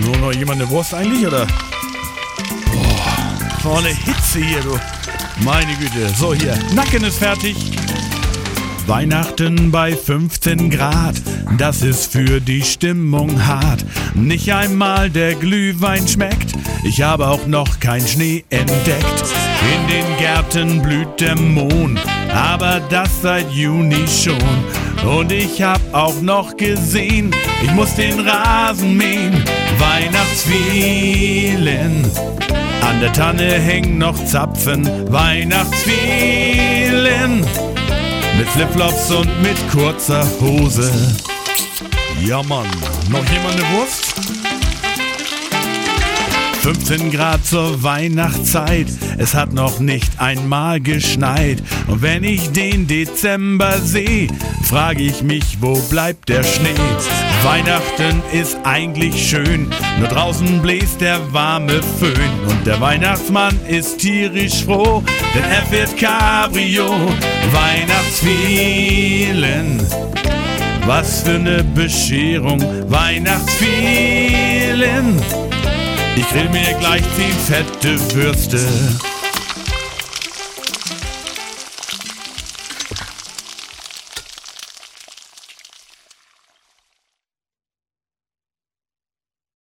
Nur noch jemand eine Wurst eigentlich, oder? Boah, so Hitze hier, du. Meine Güte. So, hier. Nacken ist fertig. Weihnachten bei 15 Grad, das ist für die Stimmung hart. Nicht einmal der Glühwein schmeckt, ich habe auch noch kein Schnee entdeckt. In den Gärten blüht der Mohn, aber das seit Juni schon. Und ich hab auch noch gesehen, ich muss den Rasen mähen. Weihnachtsfeelen, an der Tanne hängen noch Zapfen. Weihnachtsfeelen. Mit Flipflops und mit kurzer Hose. Ja, Mann. Noch jemand eine Wurst? 15 Grad zur Weihnachtszeit, es hat noch nicht einmal geschneit. Und wenn ich den Dezember sehe, frage ich mich, wo bleibt der Schnee? Weihnachten ist eigentlich schön, nur draußen bläst der warme Föhn. Und der Weihnachtsmann ist tierisch froh, denn er fährt Cabrio. Weihnachtsfehlen, was für ne Bescherung, Weihnachtsfehlen. Ich grill mir gleich zehn fette Würste.